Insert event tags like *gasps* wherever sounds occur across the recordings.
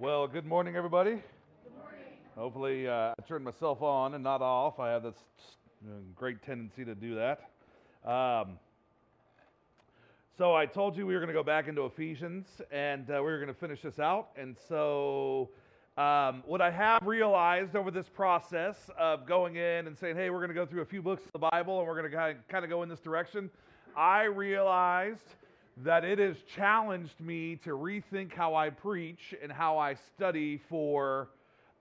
Well, good morning, everybody. Good morning. Hopefully, uh, I turned myself on and not off. I have this uh, great tendency to do that. Um, so, I told you we were going to go back into Ephesians and uh, we were going to finish this out. And so, um, what I have realized over this process of going in and saying, hey, we're going to go through a few books of the Bible and we're going to kind of go in this direction, I realized that it has challenged me to rethink how I preach and how I study for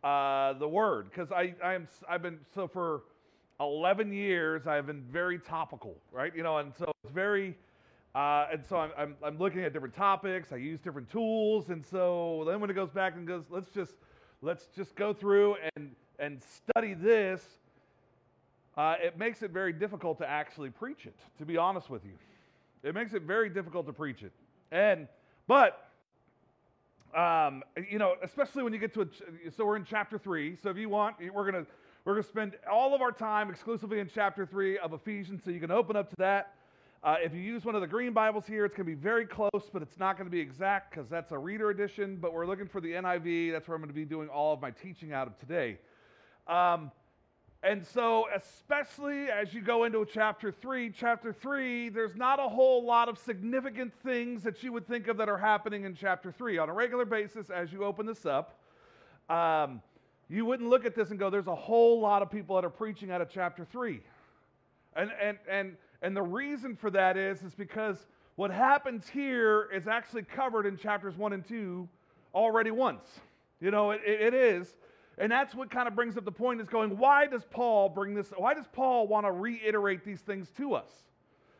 uh, the Word. Because I, I am, I've been, so for 11 years, I've been very topical, right? You know, and so it's very, uh, and so I'm, I'm, I'm, looking at different topics. I use different tools. And so then when it goes back and goes, let's just, let's just go through and, and study this, uh, it makes it very difficult to actually preach it, to be honest with you. It makes it very difficult to preach it. And, but, um, you know, especially when you get to a, so we're in chapter three. So if you want, we're going to, we're going to spend all of our time exclusively in chapter three of Ephesians. So you can open up to that. Uh, if you use one of the green Bibles here, it's going to be very close, but it's not going to be exact because that's a reader edition. But we're looking for the NIV. That's where I'm going to be doing all of my teaching out of today. Um, and so, especially as you go into chapter three, chapter three, there's not a whole lot of significant things that you would think of that are happening in chapter three. On a regular basis, as you open this up, um, you wouldn't look at this and go, there's a whole lot of people that are preaching out of chapter three. And, and, and, and the reason for that is, is because what happens here is actually covered in chapters one and two already once. You know, it, it is. And that's what kind of brings up the point is going, why does Paul bring this? Why does Paul want to reiterate these things to us?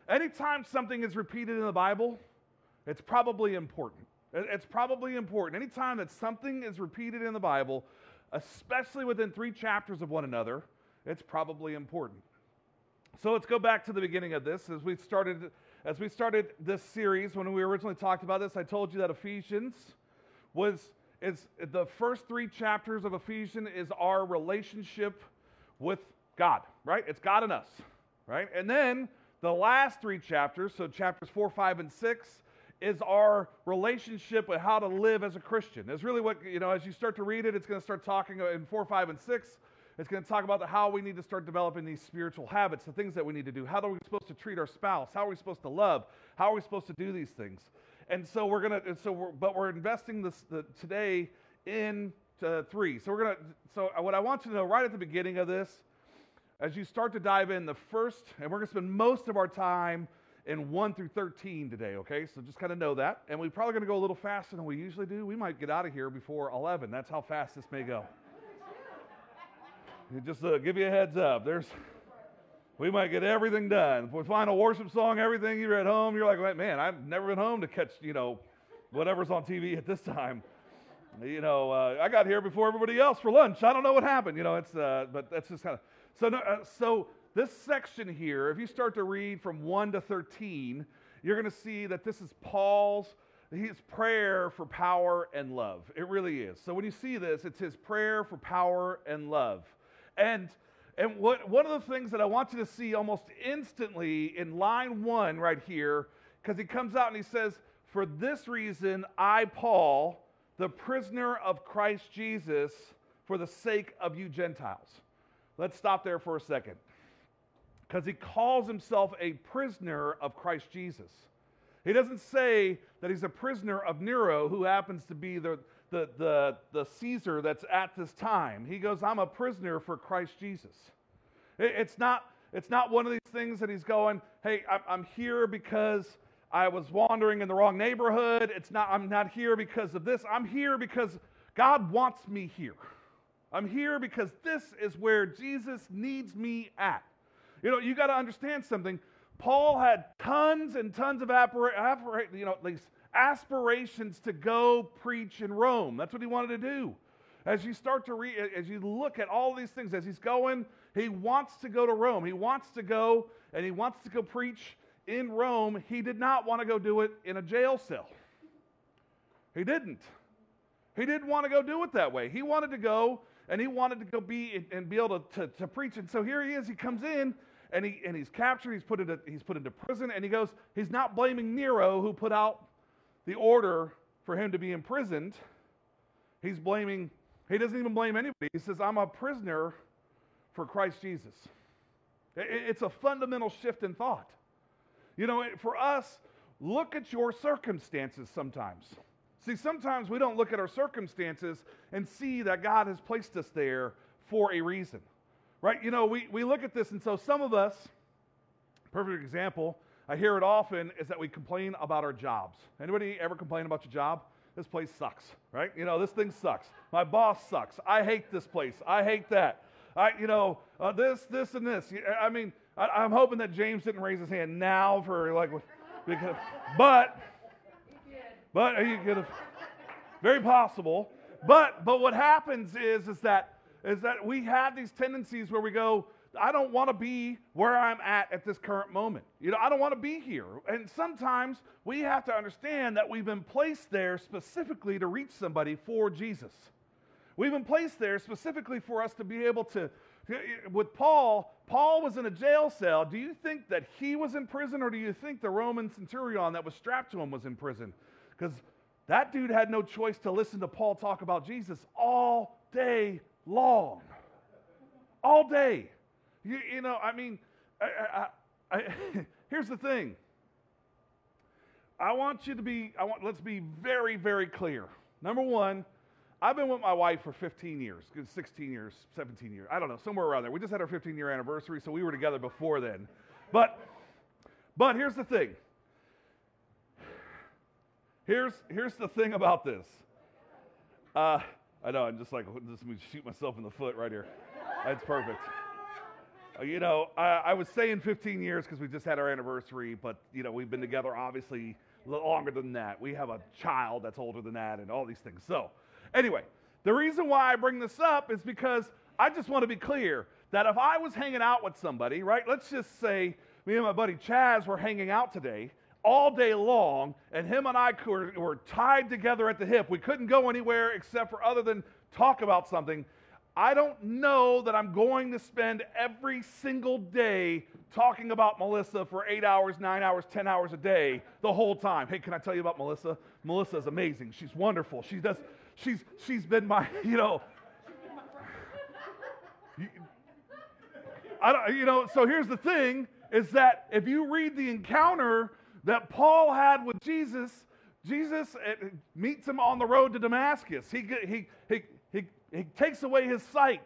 Anytime something is repeated in the Bible, it's probably important. It's probably important. Anytime that something is repeated in the Bible, especially within three chapters of one another, it's probably important. So let's go back to the beginning of this. As we started, as we started this series, when we originally talked about this, I told you that Ephesians was is the first three chapters of Ephesians is our relationship with God, right? It's God and us, right? And then the last three chapters, so chapters four, five, and six, is our relationship with how to live as a Christian. It's really what, you know, as you start to read it, it's going to start talking in four, five, and six. It's going to talk about the, how we need to start developing these spiritual habits, the things that we need to do. How are we supposed to treat our spouse? How are we supposed to love? How are we supposed to do these things? And so we're gonna, so we're, but we're investing this the, today in uh, three. So we're gonna, so what I want you to know right at the beginning of this, as you start to dive in, the first, and we're gonna spend most of our time in 1 through 13 today, okay? So just kind of know that. And we're probably going to go a little faster than we usually do. We might get out of here before 11. That's how fast this may go. *laughs* just uh, give you a heads up. There's we might get everything done. We find a worship song, everything, you're at home, you're like, man, I've never been home to catch, you know, whatever's on TV at this time. You know, uh, I got here before everybody else for lunch. I don't know what happened. You know, it's, uh, but that's just kind of, so, no, uh, so this section here, if you start to read from 1 to 13, you're going to see that this is Paul's his prayer for power and love. It really is. So when you see this, it's his prayer for power and love. And and what, one of the things that I want you to see almost instantly in line one right here, because he comes out and he says, For this reason, I, Paul, the prisoner of Christ Jesus, for the sake of you Gentiles. Let's stop there for a second. Because he calls himself a prisoner of Christ Jesus. He doesn't say that he's a prisoner of Nero, who happens to be the, the, the, the Caesar that's at this time. He goes, I'm a prisoner for Christ Jesus. It, it's, not, it's not one of these things that he's going, hey, I'm, I'm here because I was wandering in the wrong neighborhood. It's not, I'm not here because of this. I'm here because God wants me here. I'm here because this is where Jesus needs me at. You know, you got to understand something. Paul had tons and tons of you know, aspirations to go preach in Rome. That's what he wanted to do. As you start to read, as you look at all these things, as he's going, he wants to go to Rome. He wants to go and he wants to go preach in Rome. He did not want to go do it in a jail cell. He didn't. He didn't want to go do it that way. He wanted to go and he wanted to go be and be able to, to, to preach. And so here he is. He comes in and, he, and he's captured. He's put, into, he's put into prison. And he goes, he's not blaming Nero who put out the order for him to be imprisoned. He's blaming, he doesn't even blame anybody. He says, I'm a prisoner for Christ Jesus. It's a fundamental shift in thought. You know, for us, look at your circumstances sometimes. See, sometimes we don't look at our circumstances and see that God has placed us there for a reason. Right? You know, we, we look at this, and so some of us, perfect example, I hear it often, is that we complain about our jobs. Anybody ever complain about your job? This place sucks, right? You know, this thing sucks. My boss sucks. I hate this place. I hate that. I, you know, uh, this, this, and this. I mean, I, am hoping that James didn't raise his hand now for like, because, but, but you could have, very possible. But, but what happens is, is that, is that we have these tendencies where we go, I don't want to be where I'm at at this current moment. You know, I don't want to be here. And sometimes we have to understand that we've been placed there specifically to reach somebody for Jesus. We've been placed there specifically for us to be able to. With Paul, Paul was in a jail cell. Do you think that he was in prison, or do you think the Roman centurion that was strapped to him was in prison? Because that dude had no choice to listen to Paul talk about Jesus all day long. All day. You, you know, I mean, I, I, I, *laughs* here's the thing. I want you to be, I want, let's be very, very clear. Number one, I've been with my wife for 15 years, 16 years, 17 years. I don't know, somewhere around there. We just had our 15 year anniversary, so we were together before then. But, but here's the thing. Here's, here's the thing about this. Uh, I know, I'm just like, just shoot myself in the foot right here. That's perfect. Uh, you know, I, I was saying 15 years because we just had our anniversary, but, you know, we've been together obviously longer than that. We have a child that's older than that and all these things. So, anyway, the reason why I bring this up is because I just want to be clear that if I was hanging out with somebody, right, let's just say me and my buddy Chaz were hanging out today all day long, and him and I were, were tied together at the hip. We couldn't go anywhere except for other than talk about something. I don't know that I'm going to spend every single day talking about Melissa for eight hours, nine hours, 10 hours a day the whole time. Hey, can I tell you about Melissa? Melissa is amazing. She's wonderful. She does, she's, she's been my, *laughs* you know, I don't, you know, so here's the thing is that if you read the encounter that Paul had with Jesus, Jesus eh, meets him on the road to Damascus. He, he, he, he takes away his sight.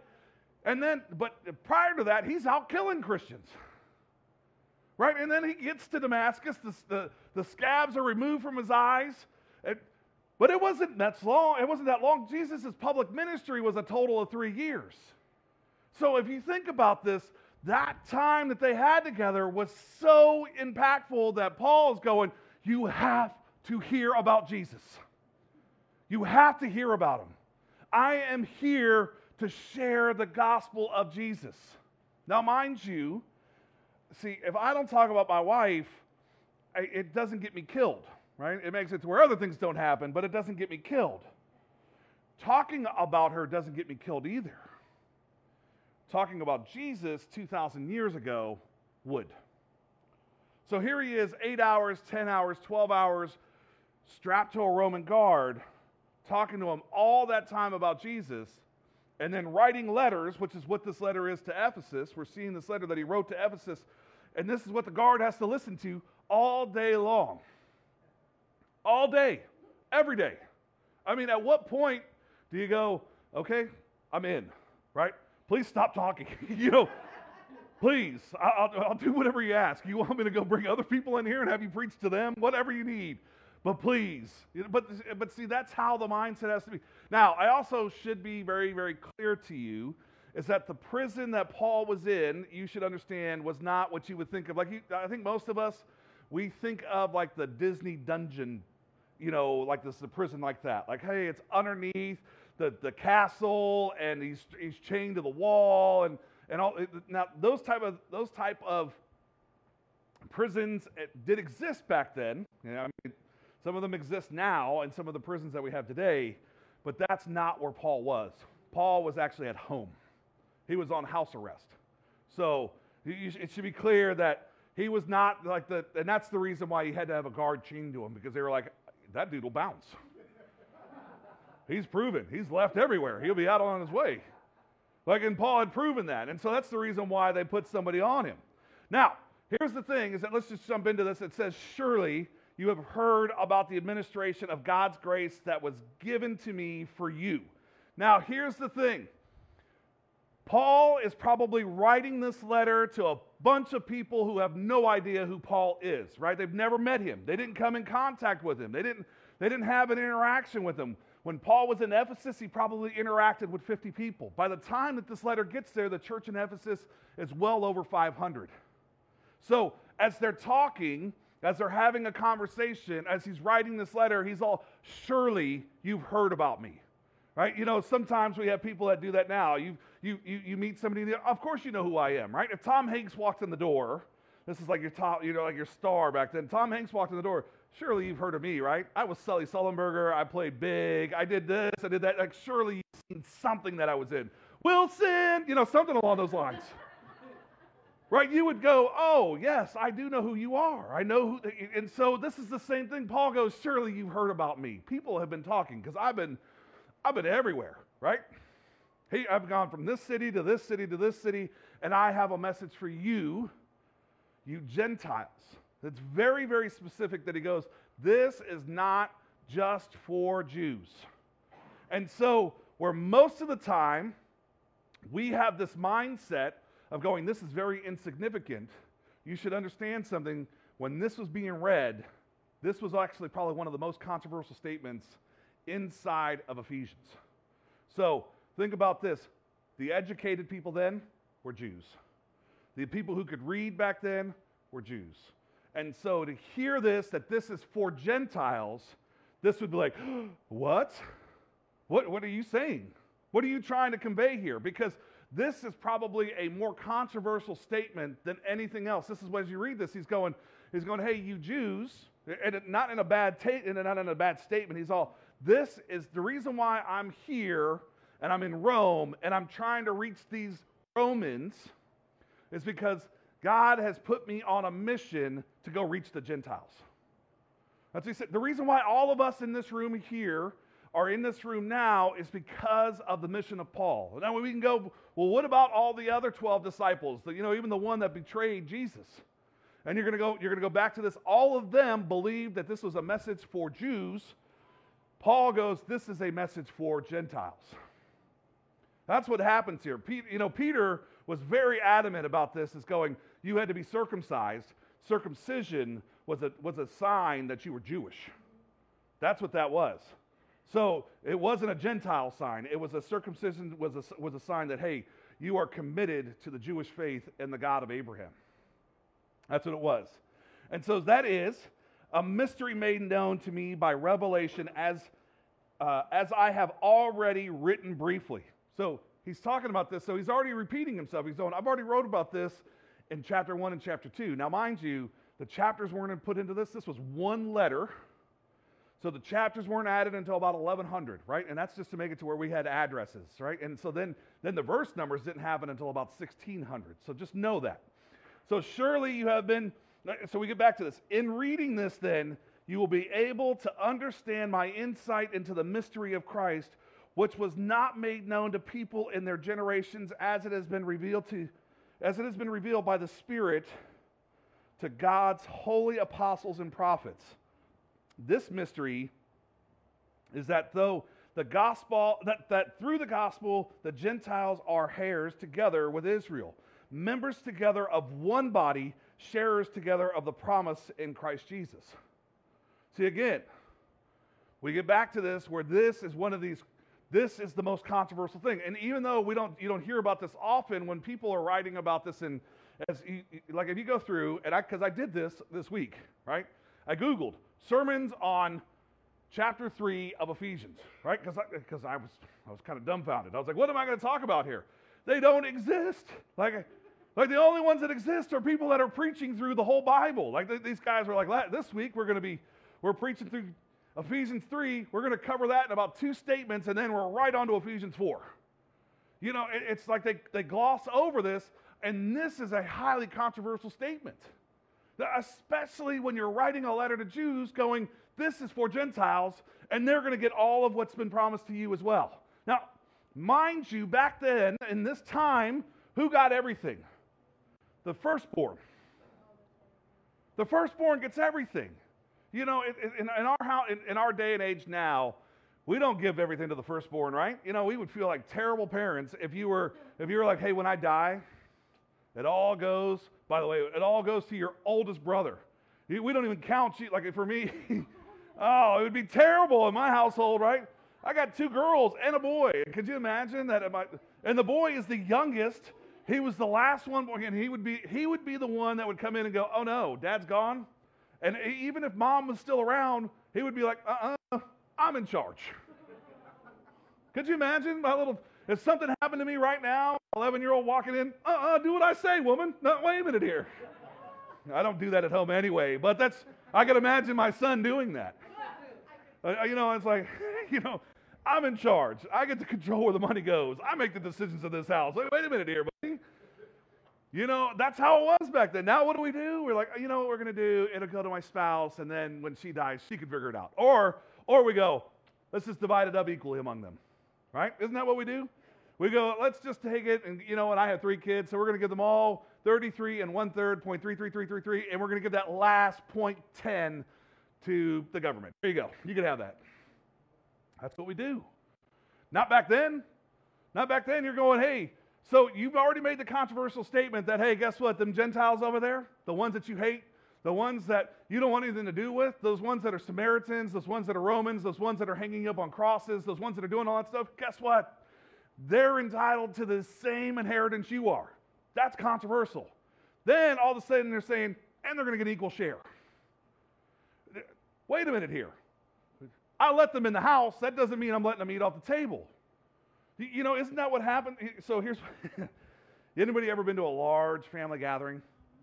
And then, but prior to that, he's out killing Christians. Right? And then he gets to Damascus. The, the, the scabs are removed from his eyes. And, but it wasn't that long. It wasn't that long. Jesus' public ministry was a total of three years. So if you think about this, that time that they had together was so impactful that Paul's going, You have to hear about Jesus. You have to hear about him. I am here to share the gospel of Jesus. Now, mind you, see, if I don't talk about my wife, it doesn't get me killed, right? It makes it to where other things don't happen, but it doesn't get me killed. Talking about her doesn't get me killed either. Talking about Jesus 2,000 years ago would. So here he is, eight hours, 10 hours, 12 hours, strapped to a Roman guard talking to him all that time about Jesus, and then writing letters, which is what this letter is to Ephesus. We're seeing this letter that he wrote to Ephesus, and this is what the guard has to listen to all day long. All day, every day. I mean, at what point do you go, okay, I'm in, right? Please stop talking. *laughs* you know, please, I'll, I'll, do whatever you ask. You want me to go bring other people in here and have you preach to them? Whatever you need. But please, but, but see, that's how the mindset has to be. Now, I also should be very, very clear to you is that the prison that Paul was in, you should understand, was not what you would think of. Like, you, I think most of us, we think of like the Disney dungeon, you know, like this, the prison like that. Like, hey, it's underneath the, the castle and he's, he's chained to the wall and, and all. Now, those type of, those type of prisons eh, did exist back then. You know, I mean, some of them exist now in some of the prisons that we have today, but that's not where Paul was. Paul was actually at home, he was on house arrest. So it should be clear that he was not like the, and that's the reason why he had to have a guard chained to him because they were like, that dude will bounce. He's proven. He's left everywhere. He'll be out on his way. Like, and Paul had proven that. And so that's the reason why they put somebody on him. Now, here's the thing is that let's just jump into this. It says, Surely you have heard about the administration of God's grace that was given to me for you. Now, here's the thing Paul is probably writing this letter to a bunch of people who have no idea who Paul is, right? They've never met him. They didn't come in contact with him. They didn't, they didn't have an interaction with him. When Paul was in Ephesus, he probably interacted with 50 people. By the time that this letter gets there, the church in Ephesus is well over 500. So, as they're talking, as they're having a conversation, as he's writing this letter, he's all, Surely you've heard about me. Right? You know, sometimes we have people that do that now. You, you, you, you meet somebody, of course you know who I am, right? If Tom Hanks walked in the door, this is like your top, you know, like your star back then. Tom Hanks walked in the door. Surely you've heard of me, right? I was Sully Sullenberger. I played big. I did this. I did that. Like, surely you've seen something that I was in. Wilson, you know, something along those lines. *laughs* right? You would go, oh, yes, I do know who you are. I know who. And so this is the same thing. Paul goes, surely you've heard about me. People have been talking because I've been, I've been everywhere, right? Hey, I've gone from this city to this city to this city, and I have a message for you, you Gentiles. It's very, very specific that he goes, This is not just for Jews. And so, where most of the time we have this mindset of going, This is very insignificant, you should understand something. When this was being read, this was actually probably one of the most controversial statements inside of Ephesians. So, think about this the educated people then were Jews, the people who could read back then were Jews. And so to hear this, that this is for Gentiles, this would be like, *gasps* what? What, what are you saying? What are you trying to convey here? Because this is probably a more controversial statement than anything else. This is as you read this, he's going, he's going, hey, you Jews, and not in a bad ta- and not in a bad statement. He's all, this is the reason why I'm here and I'm in Rome and I'm trying to reach these Romans is because God has put me on a mission to go reach the Gentiles. That's he said. The reason why all of us in this room here are in this room now is because of the mission of Paul. Now we can go, well, what about all the other 12 disciples? You know, even the one that betrayed Jesus. And you're going to go you're going to go back to this. All of them believed that this was a message for Jews. Paul goes, this is a message for Gentiles. That's what happens here. You know, Peter was very adamant about this, is going, you had to be circumcised. Circumcision was a, was a sign that you were Jewish. That's what that was. So it wasn't a Gentile sign. It was a circumcision was a, was a sign that, hey, you are committed to the Jewish faith and the God of Abraham. That's what it was. And so that is a mystery made known to me by revelation as, uh, as I have already written briefly. So he's talking about this. So he's already repeating himself. He's going, I've already wrote about this in chapter 1 and chapter 2. Now, mind you, the chapters weren't put into this. This was one letter. So the chapters weren't added until about 1100, right? And that's just to make it to where we had addresses, right? And so then, then the verse numbers didn't happen until about 1600. So just know that. So surely you have been, so we get back to this. In reading this, then, you will be able to understand my insight into the mystery of Christ, which was not made known to people in their generations as it has been revealed to as it has been revealed by the Spirit to God's holy apostles and prophets. This mystery is that though the gospel, that, that through the gospel, the Gentiles are heirs together with Israel, members together of one body, sharers together of the promise in Christ Jesus. See, again, we get back to this where this is one of these this is the most controversial thing. And even though we don't, you don't hear about this often, when people are writing about this, and as you, like if you go through, and I, because I did this this week, right? I Googled sermons on chapter three of Ephesians, right? Because I, because I was, I was kind of dumbfounded. I was like, what am I going to talk about here? They don't exist. Like, like the only ones that exist are people that are preaching through the whole Bible. Like these guys were like, this week we're going to be, we're preaching through Ephesians 3, we're going to cover that in about two statements, and then we're right on to Ephesians 4. You know, it, it's like they, they gloss over this, and this is a highly controversial statement. especially when you're writing a letter to Jews going, this is for Gentiles, and they're going to get all of what's been promised to you as well. Now, mind you, back then, in this time, who got everything? The firstborn. The firstborn gets everything. You know, in, in our, house, in, in our day and age now, we don't give everything to the firstborn, right? You know, we would feel like terrible parents if you were if you were like, hey, when I die, it all goes. By the way, it all goes to your oldest brother. We don't even count you. Like for me, *laughs* oh, it would be terrible in my household, right? I got two girls and a boy. Could you imagine that? And the boy is the youngest. He was the last one and he would be he would be the one that would come in and go, "Oh no, Dad's gone." And even if Mom was still around, he would be like, "Uh-uh, I'm in charge." *laughs* Could you imagine my little? If something happened to me right now, 11 year old walking in, uh-uh, do what I say, woman. No, wait a minute here. *laughs* I don't do that at home anyway, but that's I can imagine my son doing that. Uh, you know, it's like, *laughs* you know, I'm in charge. I get to control where the money goes. I make the decisions of this house. Wait, wait a minute here, buddy. You know, that's how it was back then. Now what do we do? We're like, you know what we're gonna do? It'll go to my spouse, and then when she dies, she can figure it out. Or, or we go, let's just divide it up equally among them. Right? Isn't that what we do? We go, let's just take it, and you know, and I have three kids, so we're gonna give them all 33 and one third, point three three three three three, and we're gonna give that last point 10 to the government. There you go. You can have that. That's what we do. Not back then. Not back then. You're going, hey, so you've already made the controversial statement that, hey, guess what? Them Gentiles over there, the ones that you hate, the ones that you don't want anything to do with, those ones that are Samaritans, those ones that are Romans, those ones that are hanging up on crosses, those ones that are doing all that stuff, guess what? They're entitled to the same inheritance you are. That's controversial. Then all of a sudden they're saying, and they're going to get equal share. Wait a minute here. I let them in the house. That doesn't mean I'm letting them eat off the table. You know, isn't that what happened? So here's *laughs* anybody ever been to a large family gathering?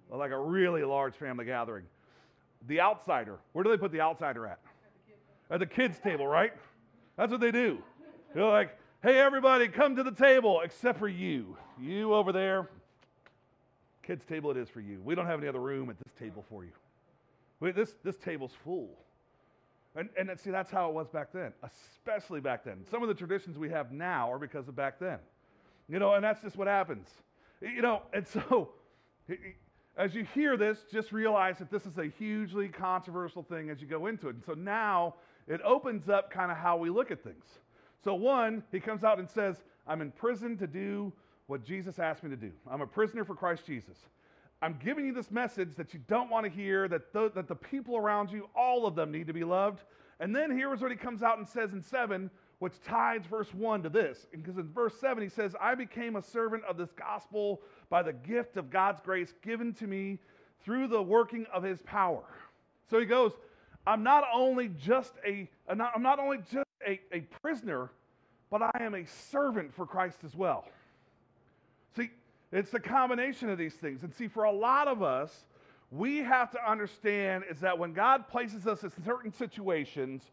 Like a really large family gathering. The outsider, where do they put the outsider at? At the kids' table, right? That's what they do. They're like, hey, everybody, come to the table except for you. You over there, kids' table it is for you. We don't have any other room at this table for you. This, this table's full. And, and see, that's how it was back then, especially back then. Some of the traditions we have now are because of back then. You know, and that's just what happens. You know, and so *laughs* as you hear this, just realize that this is a hugely controversial thing as you go into it. And so now it opens up kind of how we look at things. So, one, he comes out and says, I'm in prison to do what Jesus asked me to do. I'm a prisoner for Christ Jesus. I'm giving you this message that you don't want to hear, that the, that the people around you, all of them need to be loved. And then here's what he comes out and says in 7, which ties verse 1 to this. Because in verse 7, he says, I became a servant of this gospel by the gift of God's grace given to me through the working of his power. So he goes, I'm not only just a, I'm not, I'm not only just a, a prisoner, but I am a servant for Christ as well. See, it's a combination of these things. And see, for a lot of us, we have to understand is that when God places us in certain situations,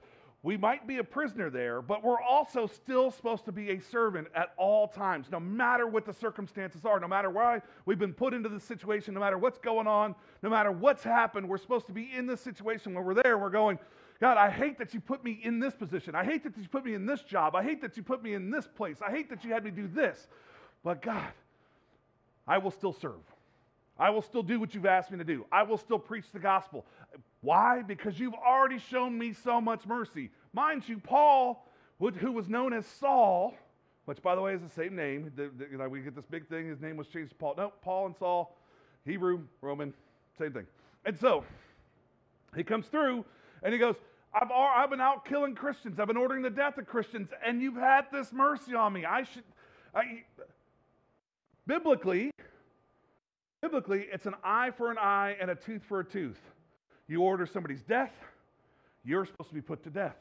we might be a prisoner there, but we're also still supposed to be a servant at all times, no matter what the circumstances are, no matter why we've been put into this situation, no matter what's going on, no matter what's happened. We're supposed to be in this situation when we're there. We're going, God, I hate that you put me in this position. I hate that you put me in this job. I hate that you put me in this place. I hate that you had me do this. But God, I will still serve. I will still do what you've asked me to do. I will still preach the gospel. Why? Because you've already shown me so much mercy. Mind you, Paul, who was known as Saul, which by the way is the same name. You know, we get this big thing. His name was changed to Paul. No, Paul and Saul, Hebrew, Roman, same thing. And so he comes through and he goes, I've, I've been out killing Christians. I've been ordering the death of Christians, and you've had this mercy on me. I should, I, Biblically, biblically, it's an eye for an eye and a tooth for a tooth. You order somebody's death, you're supposed to be put to death.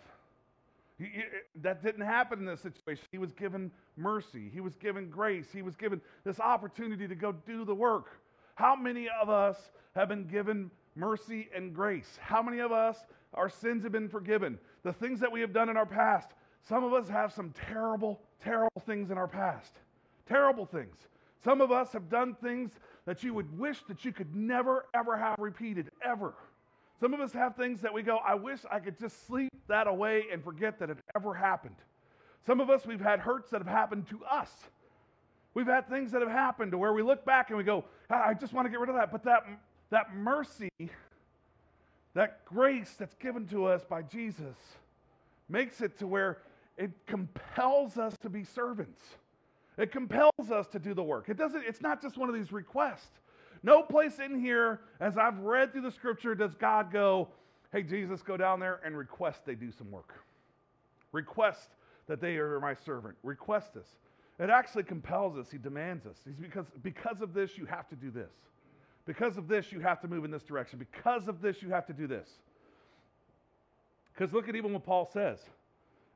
that didn't happen in this situation. He was given mercy. He was given grace. He was given this opportunity to go do the work. How many of us have been given mercy and grace? How many of us, our sins have been forgiven? The things that we have done in our past, some of us have some terrible, terrible things in our past. Terrible things. Some of us have done things that you would wish that you could never, ever have repeated, ever. Some of us have things that we go, I wish I could just sleep that away and forget that it ever happened. Some of us, we've had hurts that have happened to us. We've had things that have happened to where we look back and we go, I just want to get rid of that. But that, that mercy, that grace that's given to us by Jesus, makes it to where it compels us to be servants. It compels us to do the work. It doesn't, it's not just one of these requests. No place in here, as I've read through the scripture, does God go, hey, Jesus, go down there and request they do some work. Request that they are my servant. Request this. It actually compels us. He demands us. He's because, because of this, you have to do this. Because of this, you have to move in this direction. Because of this, you have to do this. Because look at even what Paul says.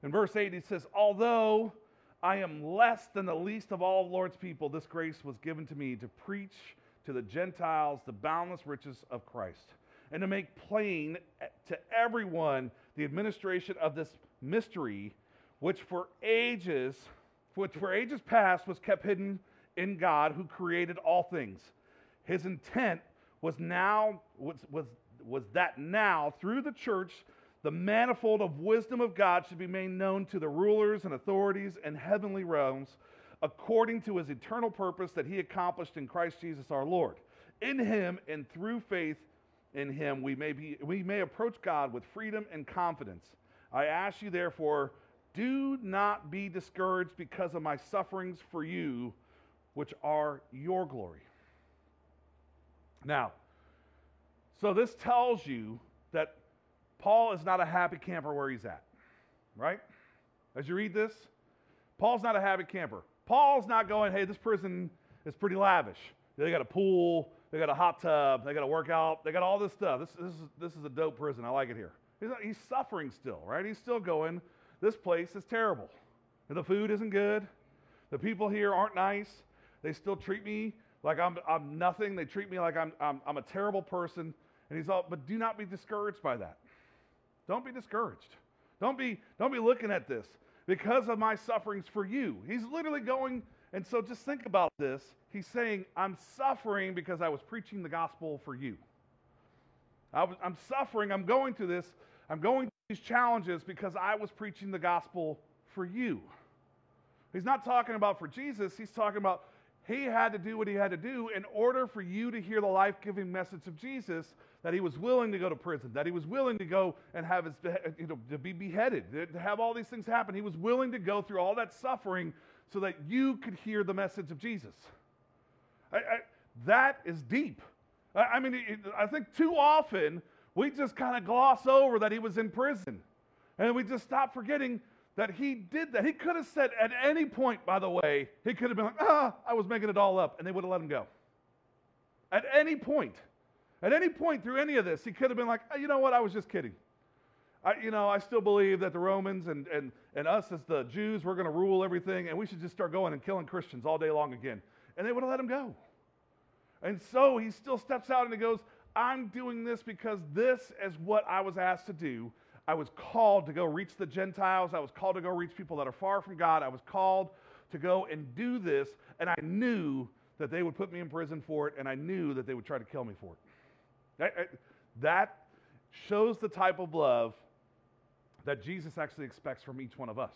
In verse 8, he says, Although I am less than the least of all Lord's people, this grace was given to me to preach to the Gentiles the boundless riches of Christ and to make plain to everyone the administration of this mystery, which for ages, which for ages past was kept hidden in God who created all things. His intent was now was, was, was that now through the church the manifold of wisdom of God should be made known to the rulers and authorities and heavenly realms according to his eternal purpose that he accomplished in Christ Jesus our Lord. In him and through faith in him we may be we may approach God with freedom and confidence. I ask you therefore do not be discouraged because of my sufferings for you which are your glory. Now, so this tells you that Paul is not a happy camper where he's at, right? As you read this, Paul's not a happy camper. Paul's not going, hey, this prison is pretty lavish. They got a pool, they got a hot tub, they got a workout, they got all this stuff. This, this, is, this is a dope prison. I like it here. He's, not, he's suffering still, right? He's still going, this place is terrible. And the food isn't good. The people here aren't nice. They still treat me like I'm, I'm nothing. They treat me like I'm, I'm, I'm a terrible person. And he's all, but do not be discouraged by that. Don't be discouraged. Don't be, don't be looking at this because of my sufferings for you. He's literally going, and so just think about this. He's saying, I'm suffering because I was preaching the gospel for you. I I'm suffering, I'm going through this, I'm going through these challenges because I was preaching the gospel for you. He's not talking about for Jesus, he's talking about he had to do what he had to do in order for you to hear the life giving message of Jesus that he was willing to go to prison, that he was willing to go and have his, you know, to be beheaded, to have all these things happen. He was willing to go through all that suffering so that you could hear the message of Jesus. I, I, that is deep. I, I mean, I think too often we just kind of gloss over that he was in prison. And we just stop forgetting that he did that. He could have said at any point, by the way, he could have been like, ah, I was making it all up, and they would have let him go. At any point. At any point through any of this, he could have been like, oh, you know what, I was just kidding. I, you know, I still believe that the Romans and, and, and us as the Jews, we're going to rule everything, and we should just start going and killing Christians all day long again. And they would have let him go. And so he still steps out and he goes, I'm doing this because this is what I was asked to do. I was called to go reach the Gentiles. I was called to go reach people that are far from God. I was called to go and do this, and I knew that they would put me in prison for it, and I knew that they would try to kill me for it. That, shows the type of love that Jesus actually expects from each one of us.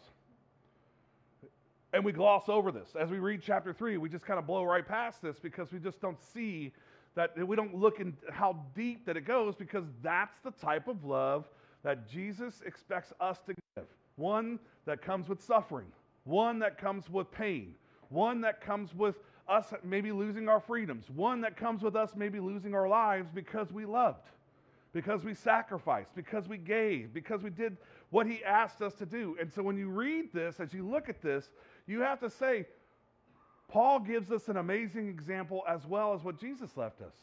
And we gloss over this. As we read chapter 3, we just kind of blow right past this because we just don't see that we don't look in how deep that it goes because that's the type of love that Jesus expects us to give. One that comes with suffering, one that comes with pain, one that comes with us maybe losing our freedoms, one that comes with us maybe losing our lives because we loved, because we sacrificed, because we gave, because we did what He asked us to do. And so when you read this, as you look at this, you have to say, Paul gives us an amazing example as well as what Jesus left us.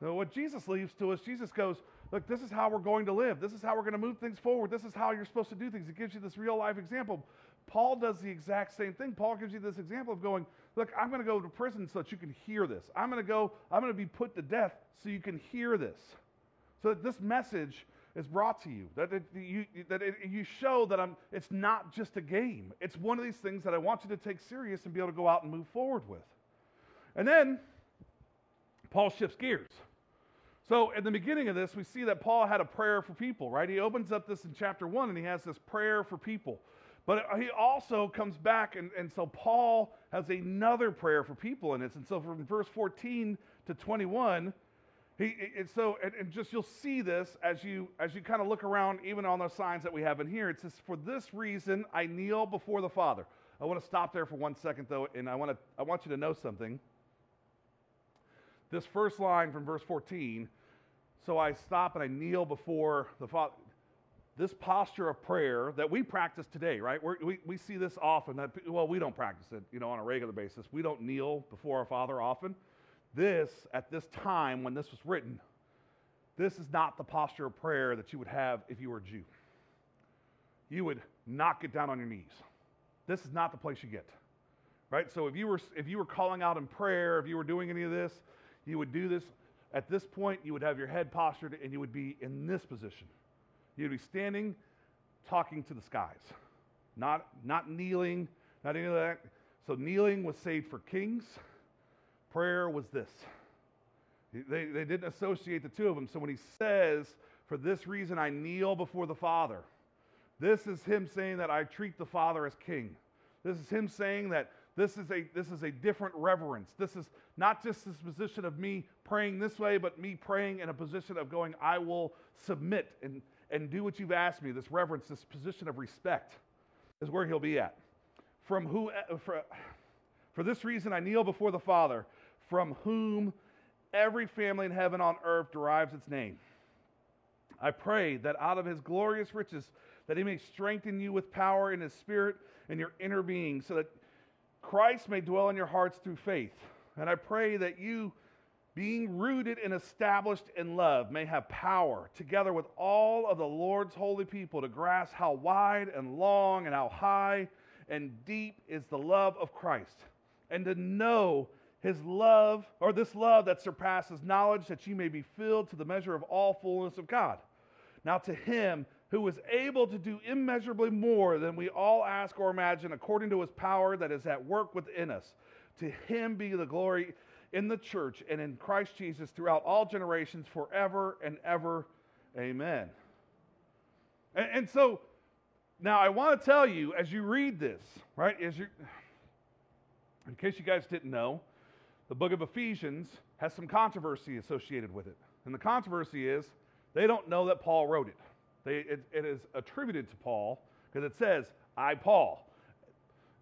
So what Jesus leaves to us, Jesus goes, Look, this is how we're going to live. This is how we're going to move things forward. This is how you're supposed to do things. It gives you this real life example. Paul does the exact same thing. Paul gives you this example of going, Look, I'm going to go to prison so that you can hear this. I'm going to go, I'm going to be put to death so you can hear this. So that this message is brought to you. That, it, you, that it, you show that I'm, it's not just a game. It's one of these things that I want you to take serious and be able to go out and move forward with. And then Paul shifts gears. So, in the beginning of this, we see that Paul had a prayer for people, right? He opens up this in chapter one and he has this prayer for people. But he also comes back, and, and so Paul has another prayer for people in this. And so, from verse 14 to 21, he, and so, and, and, just you'll see this as you as you kind of look around, even on those signs that we have in here. It says, "For this reason, I kneel before the Father." I want to stop there for one second, though, and I want to I want you to know something this first line from verse 14. So I stop and I kneel before the Father. This posture of prayer that we practice today, right? We're, we we see this often. That well, we don't practice it, you know, on a regular basis. We don't kneel before our Father often. This at this time when this was written, this is not the posture of prayer that you would have if you were a Jew. You would knock it down on your knees. This is not the place you get, right? So if you were if you were calling out in prayer, if you were doing any of this, you would do this. At this point, you would have your head postured and you would be in this position. You'd be standing, talking to the skies, not, not kneeling, not any of that. So, kneeling was saved for kings, prayer was this. They, they didn't associate the two of them. So, when he says, For this reason I kneel before the Father, this is him saying that I treat the Father as king. This is him saying that this is a, this is a different reverence. This is not just this position of me praying this way, but me praying in a position of going, I will submit and, and do what you've asked me. This reverence, this position of respect is where he'll be at. From who, eh, for, for this reason, I kneel before the Father, from whom every family in heaven on earth derives its name. I pray that out of his glorious riches, that he may strengthen you with power in his spirit and your inner being, so that Christ may dwell in your hearts through faith. And I pray that you, being rooted and established in love, may have power, together with all of the Lord's holy people, to grasp how wide and long and how high and deep is the love of Christ, and to know his love, or this love that surpasses knowledge, that you may be filled to the measure of all fullness of God. Now, to him who is able to do immeasurably more than we all ask or imagine, according to his power that is at work within us. To him be the glory in the church and in Christ Jesus throughout all generations, forever and ever. Amen. And, and so, now I want to tell you as you read this, right, as you, in case you guys didn't know, the book of Ephesians has some controversy associated with it. And the controversy is they don't know that Paul wrote it. They, it, it is attributed to Paul because it says, I, Paul.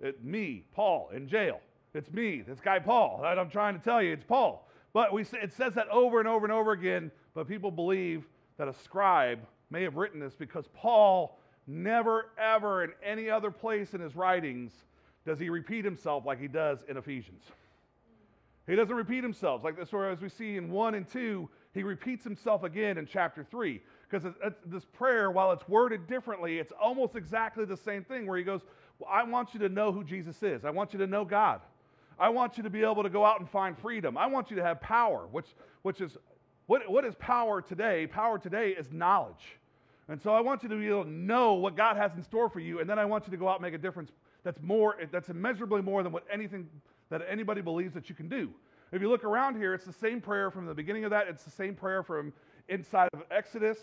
It, me, Paul, in jail. It's me, this guy Paul. That I'm trying to tell you, it's Paul. But we, it says that over and over and over again, but people believe that a scribe may have written this because Paul never, ever, in any other place in his writings, does he repeat himself like he does in Ephesians. He doesn't repeat himself. Like this, where as we see in 1 and 2, he repeats himself again in chapter 3. Because this prayer, while it's worded differently, it's almost exactly the same thing where he goes, well, I want you to know who Jesus is. I want you to know God. I want you to be able to go out and find freedom. I want you to have power, which, which is what, what is power today? Power today is knowledge. And so I want you to be able to know what God has in store for you, and then I want you to go out and make a difference that's more, that's immeasurably more than what anything that anybody believes that you can do. If you look around here, it's the same prayer from the beginning of that, it's the same prayer from inside of Exodus.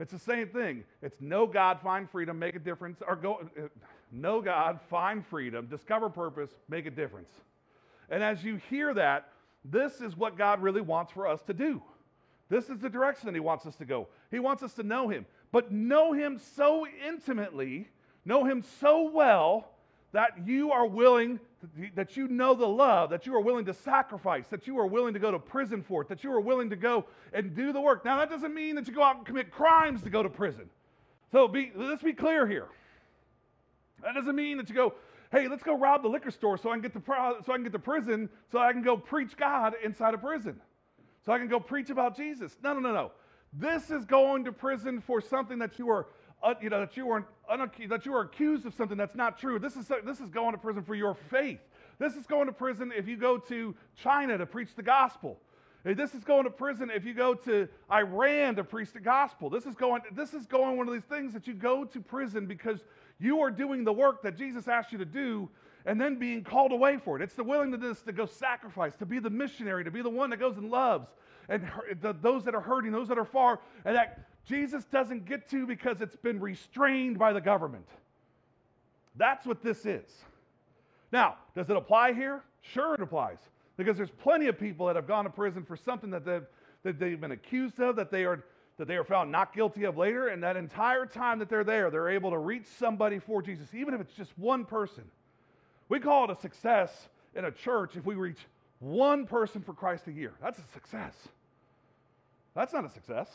It's the same thing. It's know God, find freedom, make a difference, or go, uh, know God, find freedom, discover purpose, make a difference. And as you hear that, this is what God really wants for us to do. This is the direction that He wants us to go. He wants us to know Him, but know Him so intimately, know Him so well that you are willing, that you know the love, that you are willing to sacrifice, that you are willing to go to prison for it, that you are willing to go and do the work. Now, that doesn't mean that you go out and commit crimes to go to prison. So be, let's be clear here. That doesn't mean that you go, hey, let's go rob the liquor store so I can get to, so I can get to prison so I can go preach God inside of prison. So I can go preach about Jesus. No, no, no, no. This is going to prison for something that you are uh, you know, that you are that you are accused of something that's not true. This is this is going to prison for your faith. This is going to prison if you go to China to preach the gospel. Eh, this is going to prison if you go to Iran to preach the gospel. This is going this is going one of these things that you go to prison because you are doing the work that Jesus asked you to do and then being called away for it. It's the willingness to go sacrifice, to be the missionary, to be the one that goes and loves, and those that are hurting, those that are far, and that Jesus doesn't get to because it's been restrained by the government. That's what this is. Now, does it apply here? Sure, it applies. Because there's plenty of people that have gone to prison for something that they've, that they've been accused of, that they, are, that they are found not guilty of later, and that entire time that they're there, they're able to reach somebody for Jesus, even if it's just one person. We call it a success in a church if we reach one person for Christ a year. That's a success. That's not a success,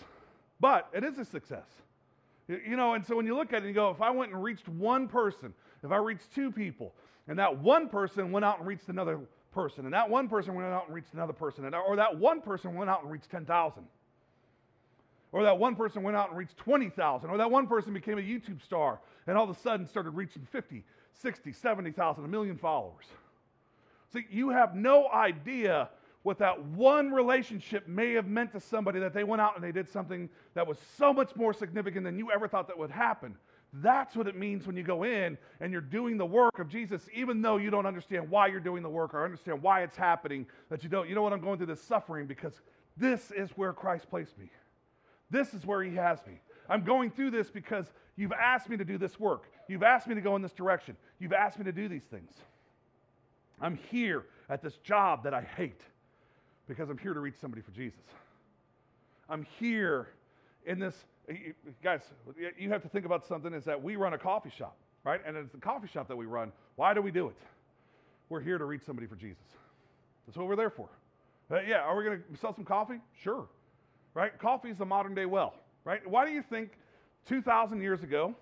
but it is a success. You know, and so when you look at it and you go, if I went and reached one person, if I reached two people, and that one person went out and reached another person, and that one person went out and reached another person, and, or that one person went out and reached 10,000, or that one person went out and reached 20,000, or that one person became a YouTube star and all of a sudden started reaching 50, 60, 70,000, a million followers. See, you have no idea what that one relationship may have meant to somebody that they went out and they did something that was so much more significant than you ever thought that would happen. That's what it means when you go in and you're doing the work of Jesus, even though you don't understand why you're doing the work or understand why it's happening, that you don't, you know what, I'm going through this suffering because this is where Christ placed me. This is where He has me. I'm going through this because you've asked me to do this work. You've asked me to go in this direction. You've asked me to do these things. I'm here at this job that I hate because I'm here to reach somebody for Jesus. I'm here in this guys, you have to think about something is that we run a coffee shop, right? And it's the coffee shop that we run. Why do we do it? We're here to reach somebody for Jesus. That's what we're there for. Uh, yeah, are we going to sell some coffee? Sure. Right? Coffee is the modern day well, right? Why do you think 2,000 years ago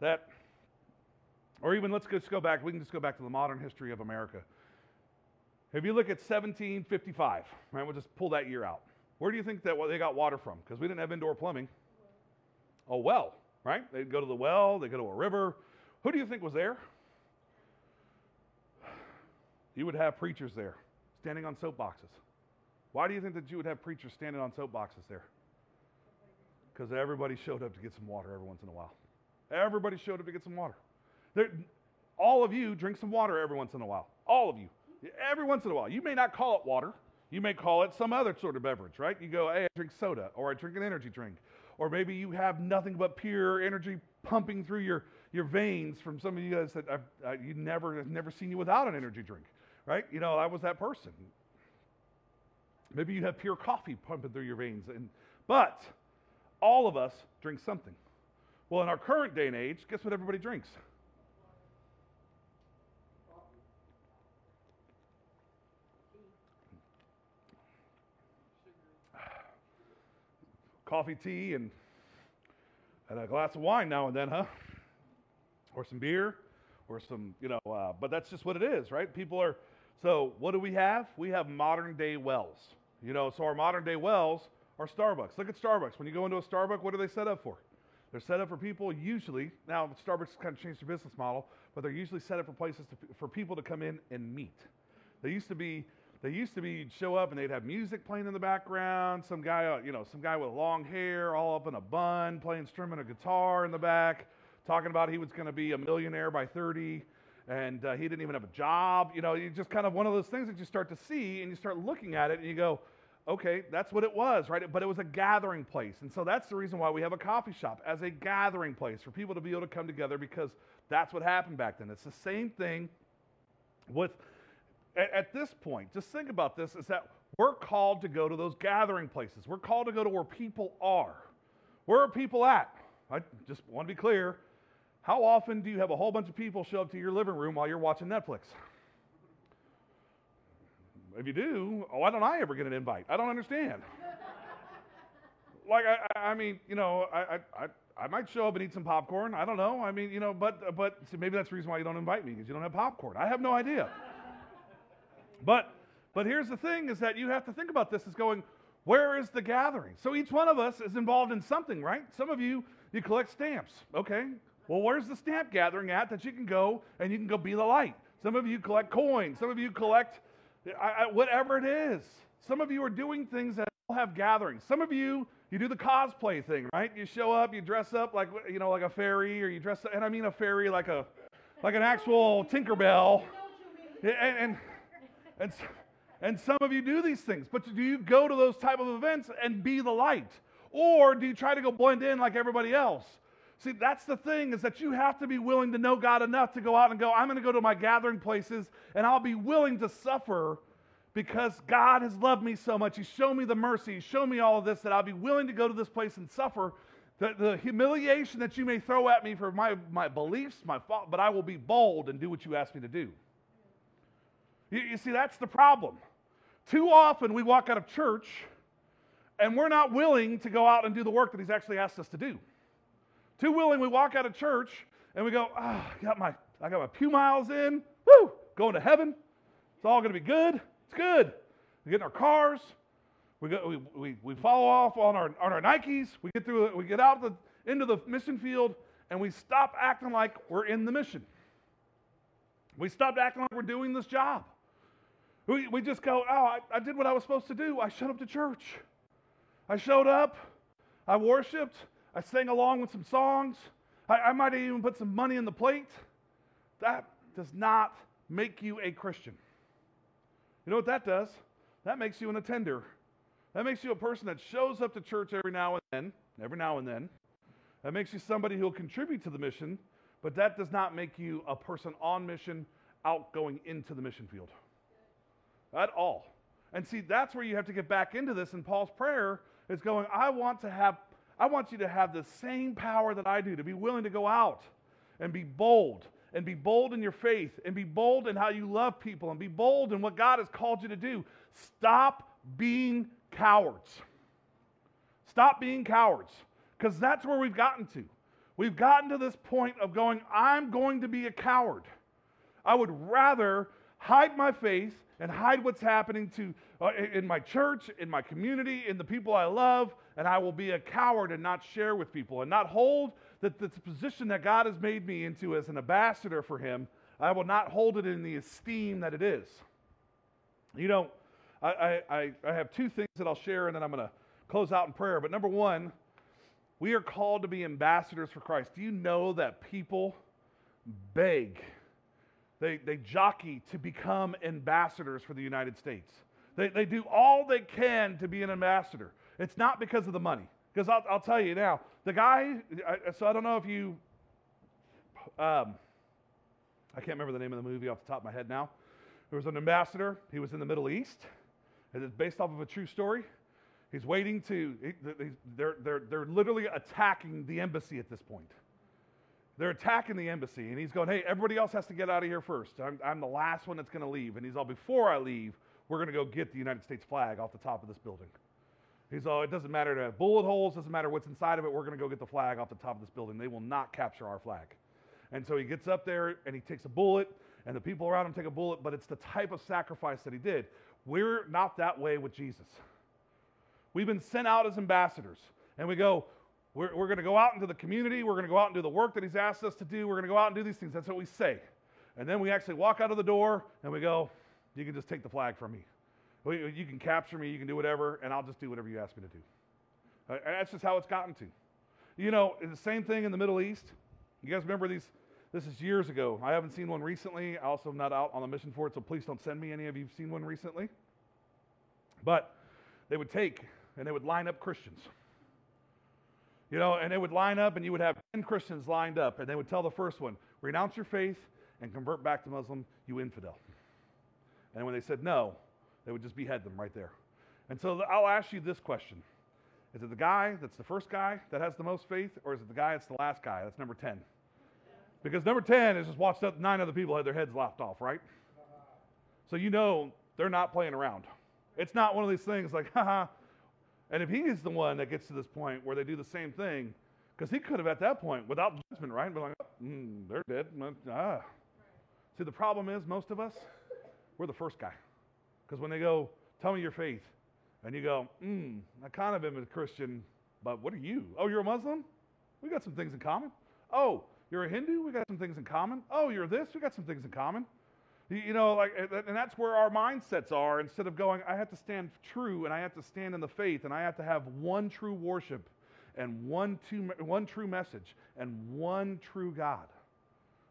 that, or even let's just go back, we can just go back to the modern history of America. If you look at 1755, right, we'll just pull that year out. Where do you think that they got water from? Because we didn't have indoor plumbing a well, right? They'd go to the well, they go to a river. Who do you think was there? You would have preachers there standing on soapboxes. Why do you think that you would have preachers standing on soapboxes there? Because everybody showed up to get some water every once in a while. Everybody showed up to get some water. All of you drink some water every once in a while. All of you. Every once in a while. You may not call it water. You may call it some other sort of beverage, right? You go, hey, I drink soda, or I drink an energy drink, or maybe you have nothing but pure energy pumping through your, your veins from some of you guys that I've, uh, you never I've never seen you without an energy drink, right? You know, I was that person. Maybe you have pure coffee pumping through your veins, and but all of us drink something. Well, in our current day and age, guess what everybody drinks? Coffee, tea, and, and a glass of wine now and then, huh? Or some beer, or some, you know, uh, but that's just what it is, right? People are, so what do we have? We have modern day wells. You know, so our modern day wells are Starbucks. Look at Starbucks. When you go into a Starbucks, what are they set up for? They're set up for people usually, now Starbucks kind of changed their business model, but they're usually set up for places to, for people to come in and meet. They used to be they used to be you'd show up and they'd have music playing in the background. Some guy, uh, you know, some guy with long hair, all up in a bun, playing strumming a guitar in the back, talking about he was going to be a millionaire by 30, and uh, he didn't even have a job. You know, you just kind of one of those things that you start to see and you start looking at it and you go, okay, that's what it was, right? But it was a gathering place. And so that's the reason why we have a coffee shop as a gathering place for people to be able to come together because that's what happened back then. It's the same thing with at, at this point, just think about this, is that we're called to go to those gathering places. We're called to go to where people are. Where are people at? I just want to be clear. How often do you have a whole bunch of people show up to your living room while you're watching Netflix? If you do, why don't I ever get an invite? I don't understand. like, I, I mean, you know, I, I, I might show up and eat some popcorn. I don't know. I mean, you know, but, but so maybe that's the reason why you don't invite me because you don't have popcorn. I have no idea. But but here's the thing is that you have to think about this as going, where is the gathering? So each one of us is involved in something, right? Some of you you collect stamps. Okay. Well, where's the stamp gathering at that you can go and you can go be the light? Some of you collect coins. Some of you collect I, I, whatever it is. Some of you are doing things that all have gatherings. Some of you you do the cosplay thing, right? You show up, you dress up like you know like a fairy, or you dress up, and I mean a fairy like a like an actual Tinkerbell. And, and, and, and some of you do these things, but do you go to those type of events and be the light? Or do you try to go blend in like everybody else? See, that's the thing is that you have to be willing to know God enough to go out and go, I'm going to go to my gathering places and I'll be willing to suffer because God has loved me so much. He's shown me the mercy. He's shown me all of this that I'll be willing to go to this place and suffer the, the humiliation that you may throw at me for my, my beliefs, my fault, but I will be bold and do what you ask me to do. You, you see, that's the problem. Too often we walk out of church and we're not willing to go out and do the work that He's actually asked us to do. Too willing, we walk out of church and we go, oh, I got my, I got my pew miles in, woo, going to heaven. It's all going to be good. It's good. We get in our cars. We, go, we, we, we follow off on our, on our Nikes. We get through, we get out the, into the mission field and we stop acting like we're in the mission. We stopped acting like we're doing this job. We, we just go, oh, I, I did what I was supposed to do. I showed up to church. I showed up. I worshiped. I sang along with some songs. I, I might even put some money in the plate. That does not make you a Christian. You know what that does? That makes you an attender. That makes you a person that shows up to church every now and then, every now and then. That makes you somebody who will contribute to the mission, but that does not make you a person on mission out going into the mission field at all. And see, that's where you have to get back into this. And Paul's prayer is going, I want to have I want you to have the same power that I do, to be willing to go out and be bold, and be bold in your faith, and be bold in how you love people, and be bold in what God has called you to do. Stop being cowards. Stop being cowards, because that's where we've gotten to. We've gotten to this point of going, I'm going to be a coward. I would rather hide my faith and hide what's happening to uh, in my church, in my community, in the people I love, and I will be a coward and not share with people and not hold that the position that God has made me into as an ambassador for Him. I will not hold it in the esteem that it is. You know, I, I, I have two things that I'll share, and then I'm going to close out in prayer. But number one, we are called to be ambassadors for Christ. Do you know that people beg? They, they jockey to become ambassadors for the United States. They, they do all they can to be an ambassador. It's not because of the money. Because I'll, I'll tell you now, the guy, I, so I don't know if you, um, I can't remember the name of the movie off the top of my head now. There was an ambassador. He was in the Middle East. It is based off of a true story. He's waiting to, they're, they're, they're literally attacking the embassy at this point. They're attacking the embassy, and he's going, Hey, everybody else has to get out of here first. I'm, I'm the last one that's going to leave. And he's all, Before I leave, we're going to go get the United States flag off the top of this building. He's all, It doesn't matter to have bullet holes, doesn't matter what's inside of it. We're going to go get the flag off the top of this building. They will not capture our flag. And so he gets up there and he takes a bullet, and the people around him take a bullet, but it's the type of sacrifice that he did. We're not that way with Jesus. We've been sent out as ambassadors, and we go, we're, we're going to go out into the community. We're going to go out and do the work that He's asked us to do. We're going to go out and do these things. That's what we say. And then we actually walk out of the door and we go, You can just take the flag from me. You can capture me. You can do whatever, and I'll just do whatever you ask me to do. Uh, that's just how it's gotten to. You know, the same thing in the Middle East. You guys remember these? This is years ago. I haven't seen one recently. I also am not out on a mission for it, so please don't send me any of you have seen one recently. But they would take and they would line up Christians you know, and they would line up, and you would have 10 Christians lined up, and they would tell the first one, renounce your faith and convert back to Muslim, you infidel. And when they said no, they would just behead them right there. And so I'll ask you this question Is it the guy that's the first guy that has the most faith, or is it the guy that's the last guy? That's number 10. Because number 10 is just watched up nine other people had their heads lopped off, right? So you know they're not playing around. It's not one of these things like, *laughs* haha, and if he is the one that gets to this point where they do the same thing, because he could have at that point, without judgment, right, be like, oh, mm, they're dead. Ah. See, the problem is, most of us, we're the first guy. Because when they go, tell me your faith, and you go, hmm, I kind of am a Christian, but what are you? Oh, you're a Muslim? We got some things in common. Oh, you're a Hindu? We got some things in common. Oh, you're this? We got some things in common. You know, like, and that's where our mindsets are. Instead of going, I have to stand true and I have to stand in the faith and I have to have one true worship and one, two, one true message and one true God.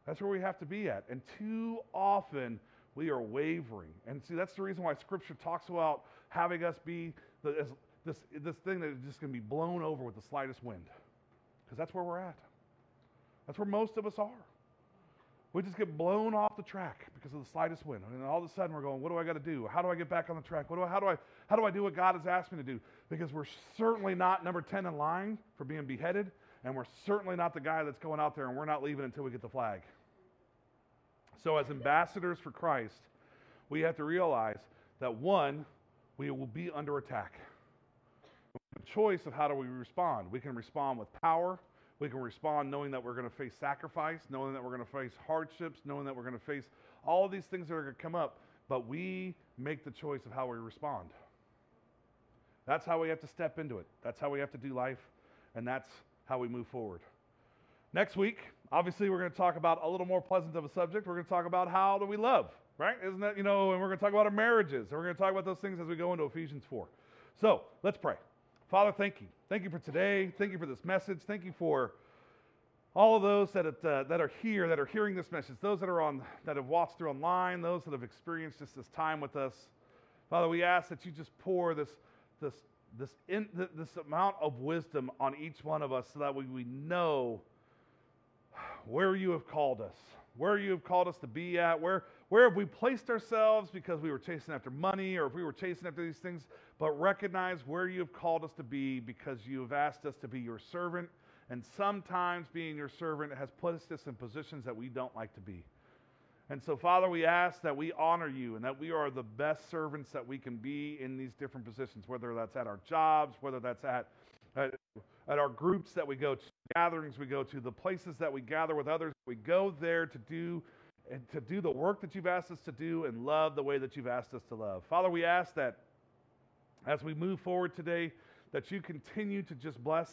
That's where we have to be at. And too often we are wavering. And see, that's the reason why Scripture talks about having us be the, this, this thing that is just going to be blown over with the slightest wind. Because that's where we're at. That's where most of us are. We just get blown off the track because of the slightest wind. And all of a sudden we're going, what do I got to do? How do I get back on the track? What do I, how, do I, how do I do what God has asked me to do? Because we're certainly not number 10 in line for being beheaded. And we're certainly not the guy that's going out there and we're not leaving until we get the flag. So, as ambassadors for Christ, we have to realize that one, we will be under attack. The choice of how do we respond. We can respond with power. We can respond knowing that we're going to face sacrifice, knowing that we're going to face hardships, knowing that we're going to face all these things that are going to come up. But we make the choice of how we respond. That's how we have to step into it. That's how we have to do life. And that's how we move forward. Next week, obviously, we're going to talk about a little more pleasant of a subject. We're going to talk about how do we love, right? Isn't that, you know, and we're going to talk about our marriages. And we're going to talk about those things as we go into Ephesians 4. So let's pray. Father, thank you. Thank you for today. Thank you for this message. Thank you for all of those that, uh, that are here, that are hearing this message, those that are on, that have watched through online, those that have experienced just this time with us. Father, we ask that you just pour this, this this, in, this amount of wisdom on each one of us so that we, we know where you have called us, where you have called us to be at, where, where have we placed ourselves because we were chasing after money or if we were chasing after these things, but recognize where you have called us to be because you have asked us to be your servant. And sometimes being your servant has placed us in positions that we don't like to be. And so, Father, we ask that we honor you and that we are the best servants that we can be in these different positions, whether that's at our jobs, whether that's at, at, at our groups that we go to, gatherings we go to, the places that we gather with others. We go there to do and to do the work that you've asked us to do and love the way that you've asked us to love. Father, we ask that as we move forward today, that you continue to just bless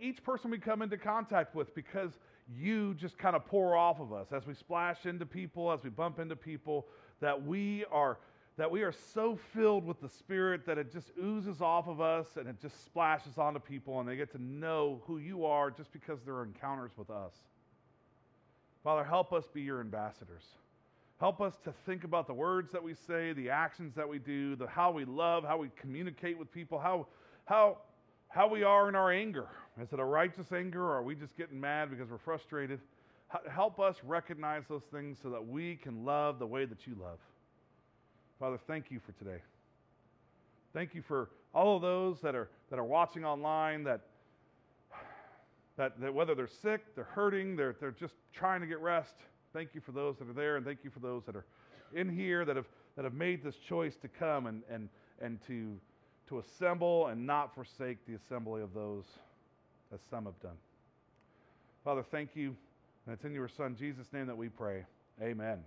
each person we come into contact with because you just kind of pour off of us as we splash into people, as we bump into people, that we are that we are so filled with the Spirit that it just oozes off of us and it just splashes onto people and they get to know who you are just because they're encounters with us. Father, help us be your ambassadors. Help us to think about the words that we say, the actions that we do, the how we love, how we communicate with people, how how how we are in our anger. Is it a righteous anger or are we just getting mad because we're frustrated? Help us recognize those things so that we can love the way that you love. Father, thank you for today. Thank you for all of those that are, that are watching online that, that, that whether they're sick, they're hurting, they're, they're just trying to get rest. Thank you for those that are there, and thank you for those that are in here that have, that have made this choice to come and, and, and to to assemble and not forsake the assembly of those as some have done. Father, thank you. And it's in your Son, Jesus' name, that we pray. Amen.